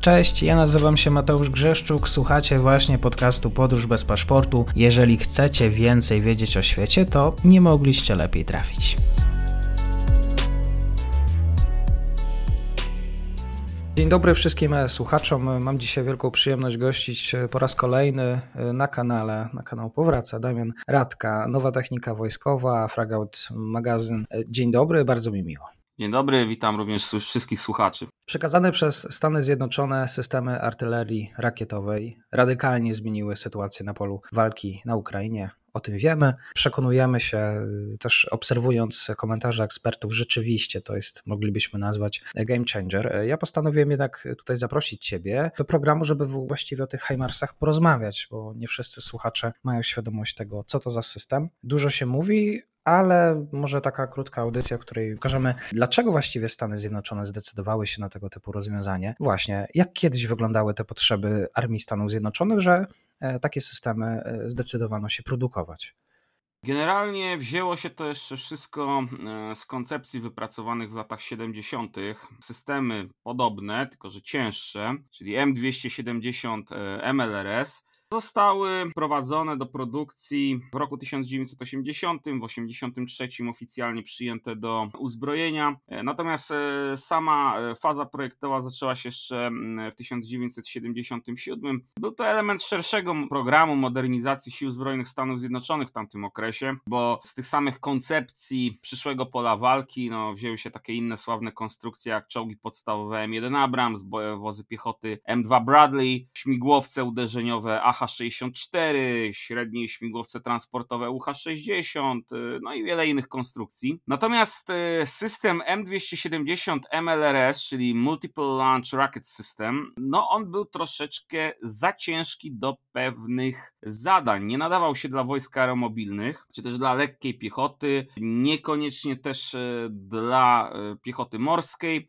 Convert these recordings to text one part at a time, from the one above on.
Cześć, ja nazywam się Mateusz Grzeszczuk, słuchacie właśnie podcastu Podróż bez paszportu. Jeżeli chcecie więcej wiedzieć o świecie, to nie mogliście lepiej trafić. Dzień dobry wszystkim słuchaczom. Mam dzisiaj wielką przyjemność gościć po raz kolejny na kanale, na kanał Powraca Damian Radka, Nowa Technika Wojskowa, Fragout Magazyn. Dzień dobry, bardzo mi miło. Dzień dobry, witam również wszystkich słuchaczy. Przekazane przez Stany Zjednoczone systemy artylerii rakietowej radykalnie zmieniły sytuację na polu walki na Ukrainie. O tym wiemy. Przekonujemy się też obserwując komentarze ekspertów, rzeczywiście to jest, moglibyśmy nazwać game changer. Ja postanowiłem jednak tutaj zaprosić Ciebie do programu, żeby właściwie o tych Heimarsach porozmawiać, bo nie wszyscy słuchacze mają świadomość tego, co to za system. Dużo się mówi, ale może taka krótka audycja, w której pokażemy, dlaczego właściwie Stany Zjednoczone zdecydowały się na tego typu rozwiązanie. Właśnie, jak kiedyś wyglądały te potrzeby armii Stanów Zjednoczonych, że takie systemy zdecydowano się produkować. Generalnie wzięło się to jeszcze wszystko z koncepcji wypracowanych w latach 70. Systemy podobne, tylko że cięższe, czyli M270 MLRS, zostały prowadzone do produkcji w roku 1980, w 1983 oficjalnie przyjęte do uzbrojenia. Natomiast sama faza projektowa zaczęła się jeszcze w 1977. Był to element szerszego programu modernizacji Sił Zbrojnych Stanów Zjednoczonych w tamtym okresie, bo z tych samych koncepcji przyszłego pola walki no, wzięły się takie inne sławne konstrukcje jak czołgi podstawowe M1 Abrams, wozy piechoty M2 Bradley, śmigłowce uderzeniowe AH AH-64, średnie śmigłowce transportowe UH-60, y, no i wiele innych konstrukcji. Natomiast y, system M270 MLRS, czyli Multiple Launch Rocket System, no on był troszeczkę za ciężki do pewnych zadań. Nie nadawał się dla wojsk aeromobilnych, czy też dla lekkiej piechoty, niekoniecznie też y, dla piechoty morskiej.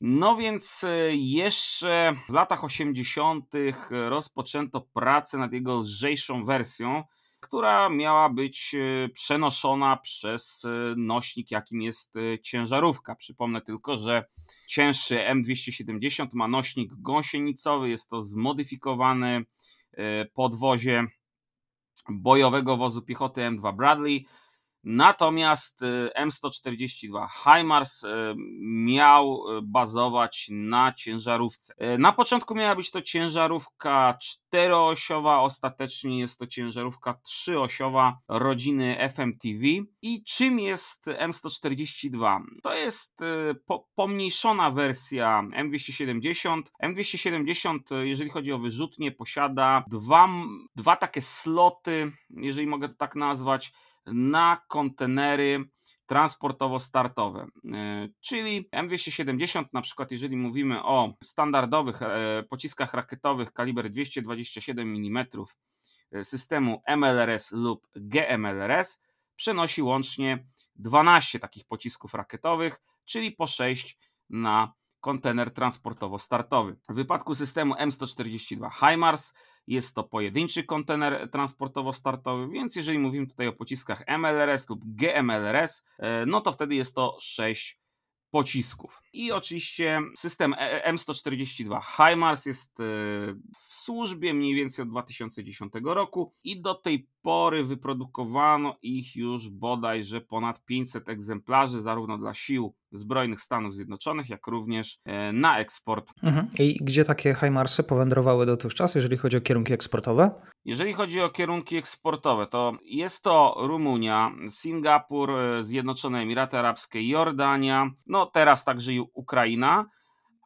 No więc e, jeszcze w latach 80. rozpoczęto pracę nad jego lżejszą wersją, która miała być e, przenoszona przez e, nośnik, jakim jest ciężarówka. Przypomnę tylko, że cięższy M270 ma nośnik gąsienicowy, jest to zmodyfikowany podwozie bojowego wozu piechoty M2 Bradley Natomiast y, M142 HIMARS y, miał y, bazować na ciężarówce. Na początku miała być to ciężarówka czteroosiowa, ostatecznie jest to ciężarówka trzyosiowa rodziny FMTV. I czym jest M142? To jest po, pomniejszona wersja M270. M270, jeżeli chodzi o wyrzutnie, posiada dwa, dwa takie sloty, jeżeli mogę to tak nazwać na kontenery transportowo-startowe. E, czyli M270, na przykład, jeżeli mówimy o standardowych e, pociskach rakietowych kaliber 227 mm e, systemu MLRS lub GMLRS, przenosi łącznie 12 takich pocisków rakietowych, czyli po 6 na kontener transportowo-startowy. W wypadku systemu M142 HIMARS jest to pojedynczy kontener transportowo-startowy, więc jeżeli mówimy tutaj o pociskach MLRS lub GMLRS, e, no to wtedy jest to 6 pocisków. I oczywiście system e, e, M142 HIMARS jest w służbie mniej więcej od 2010 roku i do tej pory wyprodukowano ich już bodajże ponad 500 egzemplarzy, zarówno dla sił zbrojnych Stanów Zjednoczonych, jak również e, na eksport. Mhm. I gdzie takie HIMARSy powędrowały dotychczas, jeżeli chodzi o kierunki eksportowe? Jeżeli chodzi o kierunki eksportowe, to jest to Rumunia, Singapur, e, Zjednoczone Emiraty Arabskie, Jordania, no teraz także i Ukraina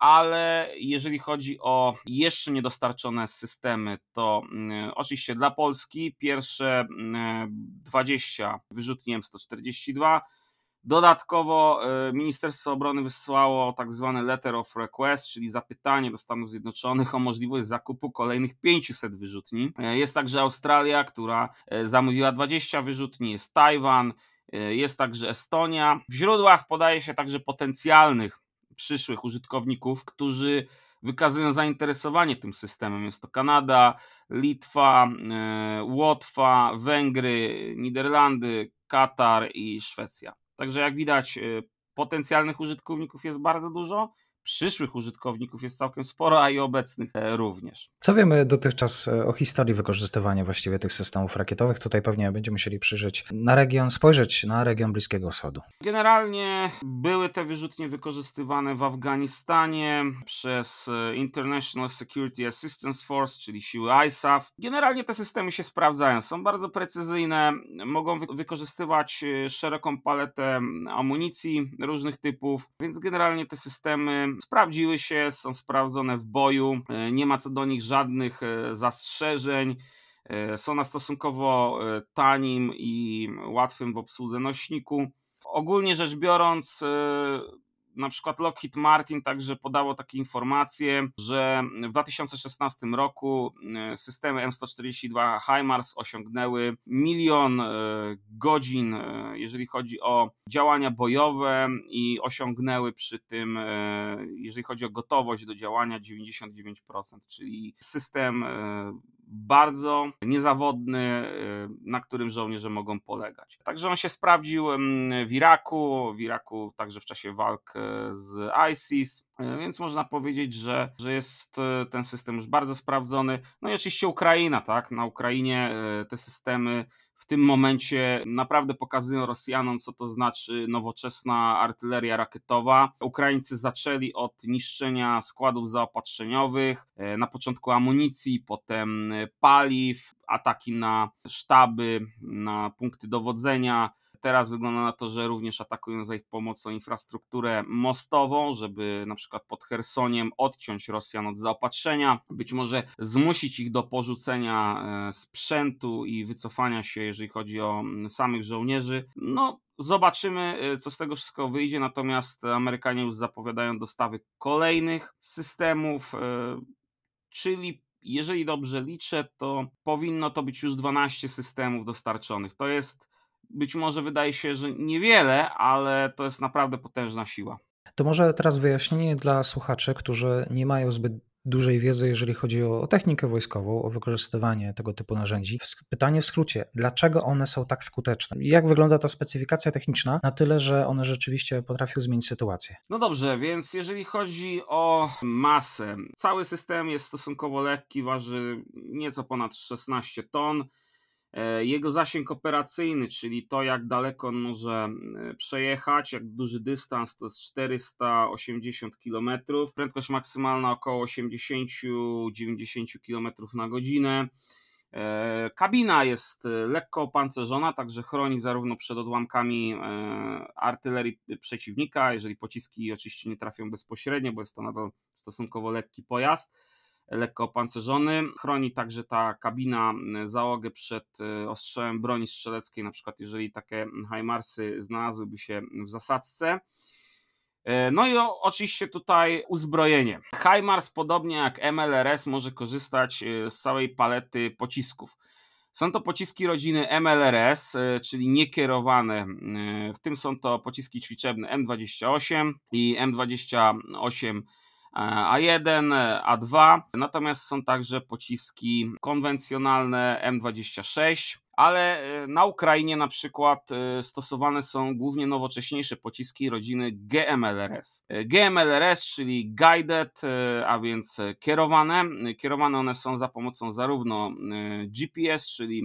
ale jeżeli chodzi o jeszcze niedostarczone systemy, to y, oczywiście dla Polski pierwsze y, 20 wyrzutni M142. Dodatkowo y, Ministerstwo Obrony wysłało tak zwany letter of request, czyli zapytanie do Stanów Zjednoczonych o możliwość zakupu kolejnych 500 wyrzutni. Y, jest także Australia, która y, zamówiła 20 wyrzutni, jest Tajwan, jest także Estonia. W źródłach podaje się także potencjalnych przyszłych użytkowników, którzy wykazują zainteresowanie tym systemem. Jest to Kanada, Litwa, Łotwa, Węgry, Niderlandy, Katar i Szwecja. Także jak widać, e, potencjalnych użytkowników jest bardzo dużo. Przyszłych użytkowników jest całkiem sporo, a i obecnych e, również. Co wiemy dotychczas e, o historii wykorzystywania właściwie tych systemów rakietowych? Tutaj pewnie będziemy musieli przyjrzeć na region, spojrzeć na region Bliskiego Wschodu. Generalnie były te wyrzutnie wykorzystywane w Afganistanie przez e, International Security Assistance Force, czyli siły ISAF. Generalnie te systemy się sprawdzają, są bardzo precyzyjne, mogą wy wykorzystywać szeroką paletę amunicji różnych typów, więc generalnie te systemy sprawdziły się, są sprawdzone w boju, e, nie ma co do nich żadnych e, zastrzeżeń. E, są na stosunkowo tanim i łatwym w obsłudze nośniku. Ogólnie rzecz biorąc, na przykład Lockheed Martin także podało takie informacje, że w 2016 roku e, systemy M142 HIMARS osiągnęły milion e, godzin, e, jeżeli chodzi o działania bojowe i osiągnęły przy tym, jeżeli chodzi o gotowość do działania, 99%, czyli system bardzo niezawodny, na którym żołnierze mogą polegać. Także on się sprawdził w Iraku, w Iraku także w czasie walk z ISIS, e, więc można powiedzieć, że, że jest e, ten system już bardzo sprawdzony. No i oczywiście Ukraina, tak? Na Ukrainie e, te systemy w tym momencie naprawdę pokazują Rosjanom, co to znaczy nowoczesna artyleria rakietowa. Ukraińcy zaczęli od niszczenia składów zaopatrzeniowych, na początku amunicji, potem paliw, ataki na sztaby, na punkty dowodzenia, teraz wygląda na to, że również atakują za ich pomocą infrastrukturę mostową, żeby na przykład pod Chersoniem odciąć Rosjan od zaopatrzenia, być może zmusić ich do porzucenia e, sprzętu i wycofania się, jeżeli chodzi o samych żołnierzy. No, Zobaczymy, e, co z tego wszystkiego wyjdzie, natomiast Amerykanie już zapowiadają dostawy kolejnych systemów, e, czyli jeżeli dobrze liczę, to powinno to być już 12 systemów dostarczonych. To jest być może wydaje się, że niewiele, ale to jest naprawdę potężna siła. To może teraz wyjaśnienie dla słuchaczy, którzy nie mają zbyt dużej wiedzy, jeżeli chodzi o technikę wojskową, o wykorzystywanie tego typu narzędzi. Pytanie w skrócie, dlaczego one są tak skuteczne? Jak wygląda ta specyfikacja techniczna na tyle, że one rzeczywiście potrafią zmienić sytuację? No dobrze, więc jeżeli chodzi o masę, cały system jest stosunkowo lekki, waży nieco ponad 16 ton. E, jego zasięg operacyjny, czyli to jak daleko on może e, przejechać, jak duży dystans, to jest 480 km, prędkość maksymalna około 80-90 km na godzinę. E, kabina jest lekko opancerzona, także chroni zarówno przed odłamkami artylerii przeciwnika, jeżeli pociski oczywiście nie trafią bezpośrednio, bo jest to nadal stosunkowo lekki pojazd lekko opancerzony. Chroni także ta kabina załogę przed e, ostrzałem broni strzeleckiej, na przykład jeżeli takie HIMARSy znalazłyby się w zasadzce. E, no i oczywiście tutaj uzbrojenie. HIMARS, podobnie jak MLRS, może korzystać e, z całej palety pocisków. Są to pociski rodziny MLRS, czyli niekierowane. W tym są to pociski ćwiczebne M28 i M28 a1, A2, natomiast są także pociski konwencjonalne M26, ale e, na Ukrainie na przykład e, stosowane są głównie nowocześniejsze pociski rodziny GMLRS. E, GMLRS, czyli guided, a więc kierowane. Kierowane one są za pomocą zarówno GPS, czyli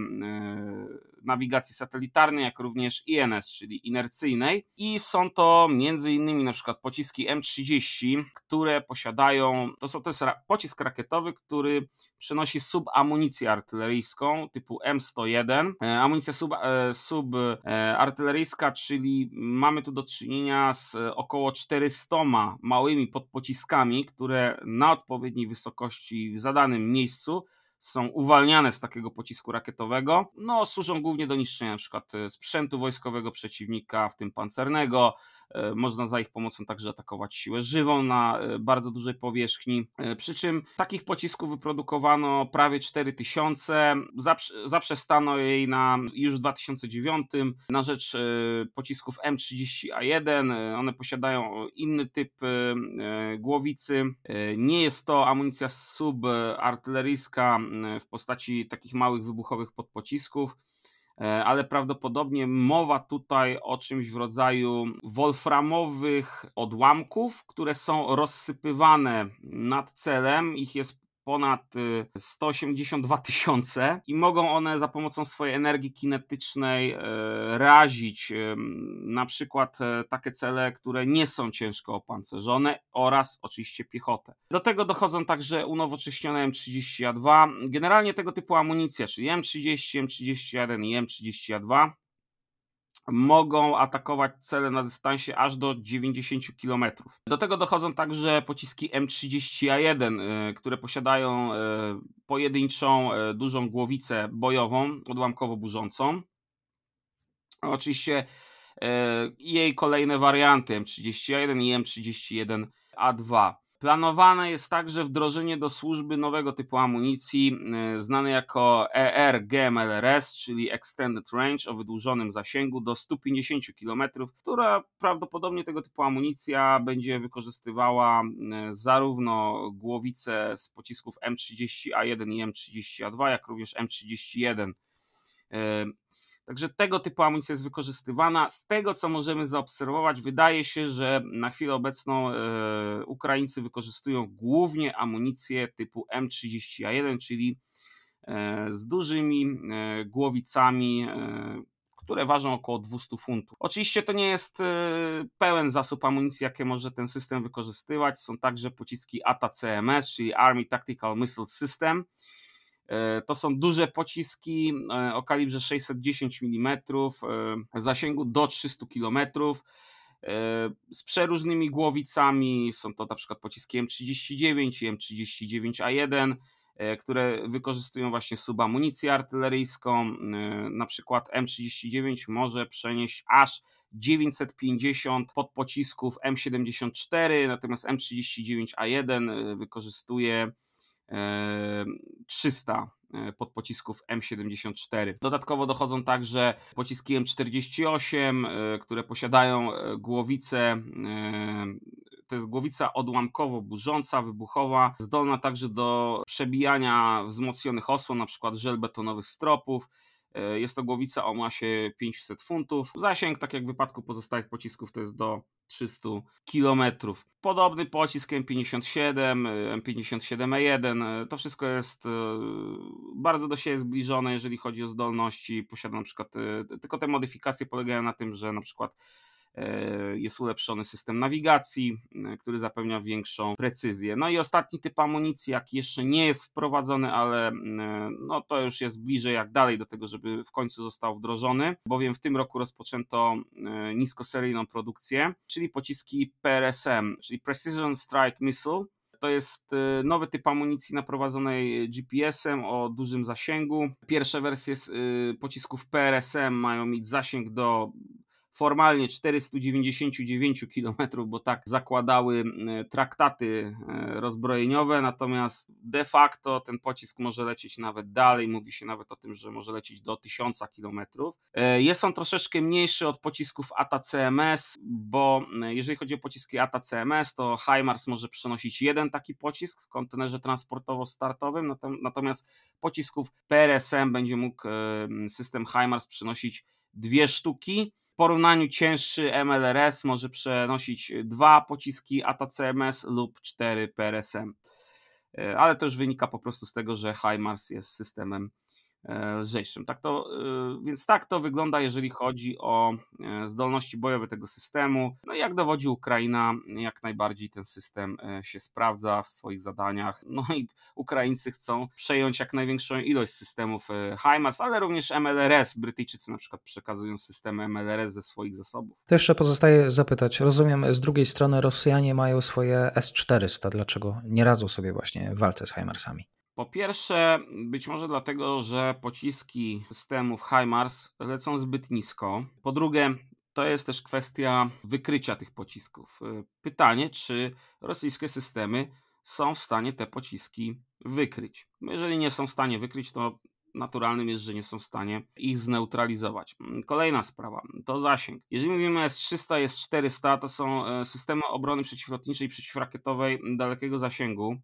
nawigacji satelitarnej, jak również INS, czyli inercyjnej. I są to między innymi na przykład pociski M30, które posiadają, to, są, to jest pocisk rakietowy, który przenosi subamunicję artyleryjską typu M101. E, amunicja sub, e, subartyleryjska, czyli mamy tu do czynienia z około 400 małymi podpociskami, które na odpowiedniej wysokości w zadanym miejscu są uwalniane z takiego pocisku rakietowego, no służą głównie do niszczenia e, sprzętu wojskowego przeciwnika, w tym pancernego, E, można za ich pomocą także atakować siłę żywą na e, bardzo dużej powierzchni. E, przy czym takich pocisków wyprodukowano prawie 4000. Zaprzestano jej na, już w 2009 na rzecz pocisków M30A1. One posiadają inny typ głowicy. Nie jest to amunicja subartyleryjska w postaci takich małych wybuchowych podpocisków e, ale prawdopodobnie mowa tutaj o czymś w rodzaju wolframowych odłamków, które są rozsypywane nad celem. Ich jest ponad 182 y, tysiące i mogą one za pomocą swojej energii kinetycznej e, razić na przykład e, takie cele, które nie są ciężko opancerzone oraz oczywiście piechotę. Do tego dochodzą także unowocześnione M32. Generalnie tego typu amunicja, czyli M30, M31 i M32 mogą atakować cele na dystansie aż do 90 km. Do tego dochodzą także pociski M30A1, y, które posiadają y, pojedynczą y, dużą głowicę bojową, odłamkowo burzącą. Oczywiście jej kolejne warianty M31 i M31A2. Planowane jest także wdrożenie do służby nowego typu amunicji, y, znanej jako ER-GMLRS, czyli Extended Range o wydłużonym zasięgu do 150 km, która prawdopodobnie tego typu amunicja będzie wykorzystywała y, zarówno głowice z pocisków M30A1 i M30A2, jak również M31 Także tego typu amunicja jest wykorzystywana. Z tego, co możemy zaobserwować, wydaje się, że na chwilę obecną e, Ukraińcy wykorzystują głównie amunicję typu M30A1, czyli e, z dużymi e, głowicami, które ważą około 200 funtów. Oczywiście to nie jest pełen zasób amunicji, jakie może ten system wykorzystywać. Są także pociski ATA-CMS, czyli Army Tactical Missile System. E, to są duże pociski e, o kalibrze 610 mm, zasięgu do 300 km z przeróżnymi głowicami. Są to na przykład pociski M39 i M39A1, e, które wykorzystują właśnie subamunicję artyleryjską. Na przykład M39 może przenieść aż 950 podpocisków M74, natomiast M39A1 wykorzystuje 300 e, podpocisków M74. Dodatkowo dochodzą także pociski M48, e, które posiadają e, głowicę to jest głowica odłamkowo burząca, wybuchowa, zdolna także do przebijania wzmocnionych osłon, na przykład żelbetonowych stropów. Jest to głowica o masie 500 funtów. Zasięg, tak jak w wypadku pozostałych pocisków, to jest do 300 km. Podobny pocisk M57, M57E1, to wszystko jest e, bardzo do siebie zbliżone, jeżeli chodzi o zdolności. Posiada na przykład, e, tylko te modyfikacje polegają na tym, że na przykład E, jest ulepszony system nawigacji, e, który zapewnia większą precyzję. No i ostatni typ amunicji, jaki jeszcze nie jest wprowadzony, ale e, no to już jest bliżej jak dalej do tego, żeby w końcu został wdrożony, bowiem w tym roku rozpoczęto niskoseryjną produkcję, czyli pociski PRSM, czyli Precision Strike Missile, to jest nowy typ amunicji naprowadzonej GPS-em o dużym zasięgu. Pierwsze wersje pocisków PRSM mają mieć zasięg do formalnie 499 km, bo tak zakładały e, traktaty e, rozbrojeniowe, natomiast de facto ten pocisk może lecieć nawet dalej, mówi się nawet o tym, że może lecieć do 1000 km. E, jest on troszeczkę mniejszy od pocisków ATA-CMS, bo jeżeli chodzi o pociski ATA-CMS, to HIMARS może przenosić jeden taki pocisk w kontenerze transportowo-startowym, natomiast pocisków PRSM będzie mógł system HIMARS przenosić dwie sztuki porównaniu cięższy MLRS może przenosić dwa pociski ATACMS lub cztery PRSM. E, ale to już wynika po prostu z tego, że HIMARS jest systemem lżejszym. Tak to, e, więc tak to wygląda, jeżeli chodzi o e, zdolności bojowe tego systemu. No i jak dowodzi Ukraina, jak najbardziej ten system się sprawdza w swoich zadaniach. No i Ukraińcy chcą przejąć jak największą ilość systemów HIMARS, ale również MLRS. Brytyjczycy na przykład przekazują systemy MLRS ze swoich zasobów. To jeszcze pozostaje zapytać. Rozumiem, z drugiej strony Rosjanie mają swoje S-400. Dlaczego nie radzą sobie właśnie w walce z HIMARSami? Po pierwsze, być może dlatego, że pociski systemów HIMARS lecą zbyt nisko. Po drugie, to jest też kwestia wykrycia tych pocisków. Pytanie, czy rosyjskie systemy są w stanie te pociski wykryć. Jeżeli nie są w stanie wykryć, to naturalnym jest, że nie są w stanie ich zneutralizować. Kolejna sprawa to zasięg. Jeżeli mówimy S-300, S-400, to są e, systemy obrony przeciwlotniczej i przeciwrakietowej dalekiego zasięgu,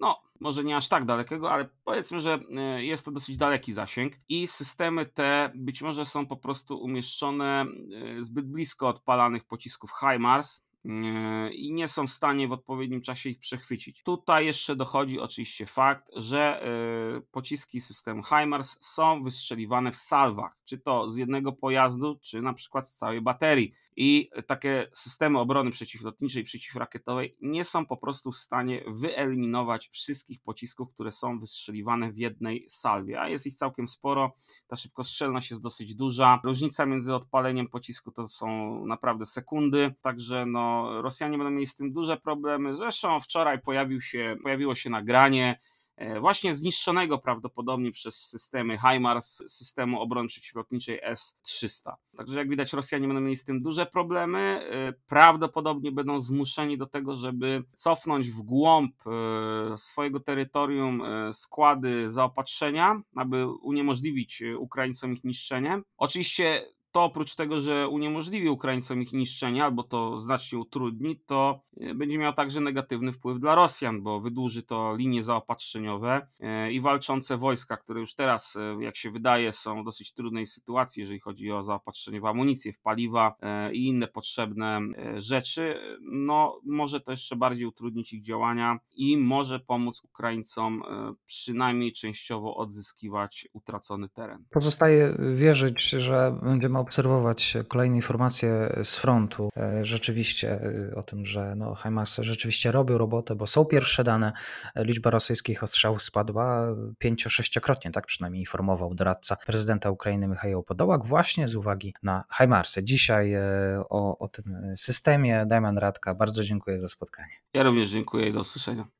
no może nie aż tak dalekiego, ale powiedzmy, że e, jest to dosyć daleki zasięg i systemy te być może są po prostu umieszczone e, zbyt blisko odpalanych pocisków HIMARS, i nie są w stanie w odpowiednim czasie ich przechwycić. Tutaj jeszcze dochodzi oczywiście fakt, że e, pociski systemu HIMARS są wystrzeliwane w salwach, czy to z jednego pojazdu, czy na przykład z całej baterii. I takie systemy obrony przeciwlotniczej, przeciwrakietowej nie są po prostu w stanie wyeliminować wszystkich pocisków, które są wystrzeliwane w jednej salwie, a jest ich całkiem sporo. Ta szybkostrzelność jest dosyć duża. Różnica między odpaleniem pocisku to są naprawdę sekundy, także no Rosjanie będą mieli z tym duże problemy. Zresztą wczoraj pojawił się, pojawiło się nagranie właśnie zniszczonego prawdopodobnie przez systemy HIMARS systemu obrony przeciwlotniczej S-300. Także jak widać Rosjanie będą mieli z tym duże problemy. E, prawdopodobnie będą zmuszeni do tego, żeby cofnąć w głąb e, swojego terytorium składy zaopatrzenia, aby uniemożliwić Ukraińcom ich niszczenie. Oczywiście to oprócz tego, że uniemożliwi Ukraińcom ich niszczenie albo to znacznie utrudni, to e, będzie miało także negatywny wpływ dla Rosjan, bo wydłuży to linie zaopatrzeniowe e, i walczące wojska, które już teraz, e, jak się wydaje, są w dosyć trudnej sytuacji, jeżeli chodzi o zaopatrzenie w amunicję, w paliwa i inne potrzebne rzeczy, no może to jeszcze bardziej utrudnić ich działania i może pomóc Ukraińcom przynajmniej częściowo odzyskiwać utracony teren. Pozostaje wierzyć, że będziemy obserwować kolejne informacje z frontu, e, rzeczywiście e, o tym, że no, Hamas rzeczywiście robił robotę, bo są pierwsze dane, liczba rosyjskich ostrzałów spadła pięcio-sześciokrotnie, tak przynajmniej informował doradca prezydenta Ukrainy Michał Podołak, właśnie z uwagi na Hajmarsy. Dzisiaj e, o, o tym systemie Damian Radka, bardzo dziękuję za spotkanie. Ja również dziękuję i do usłyszenia.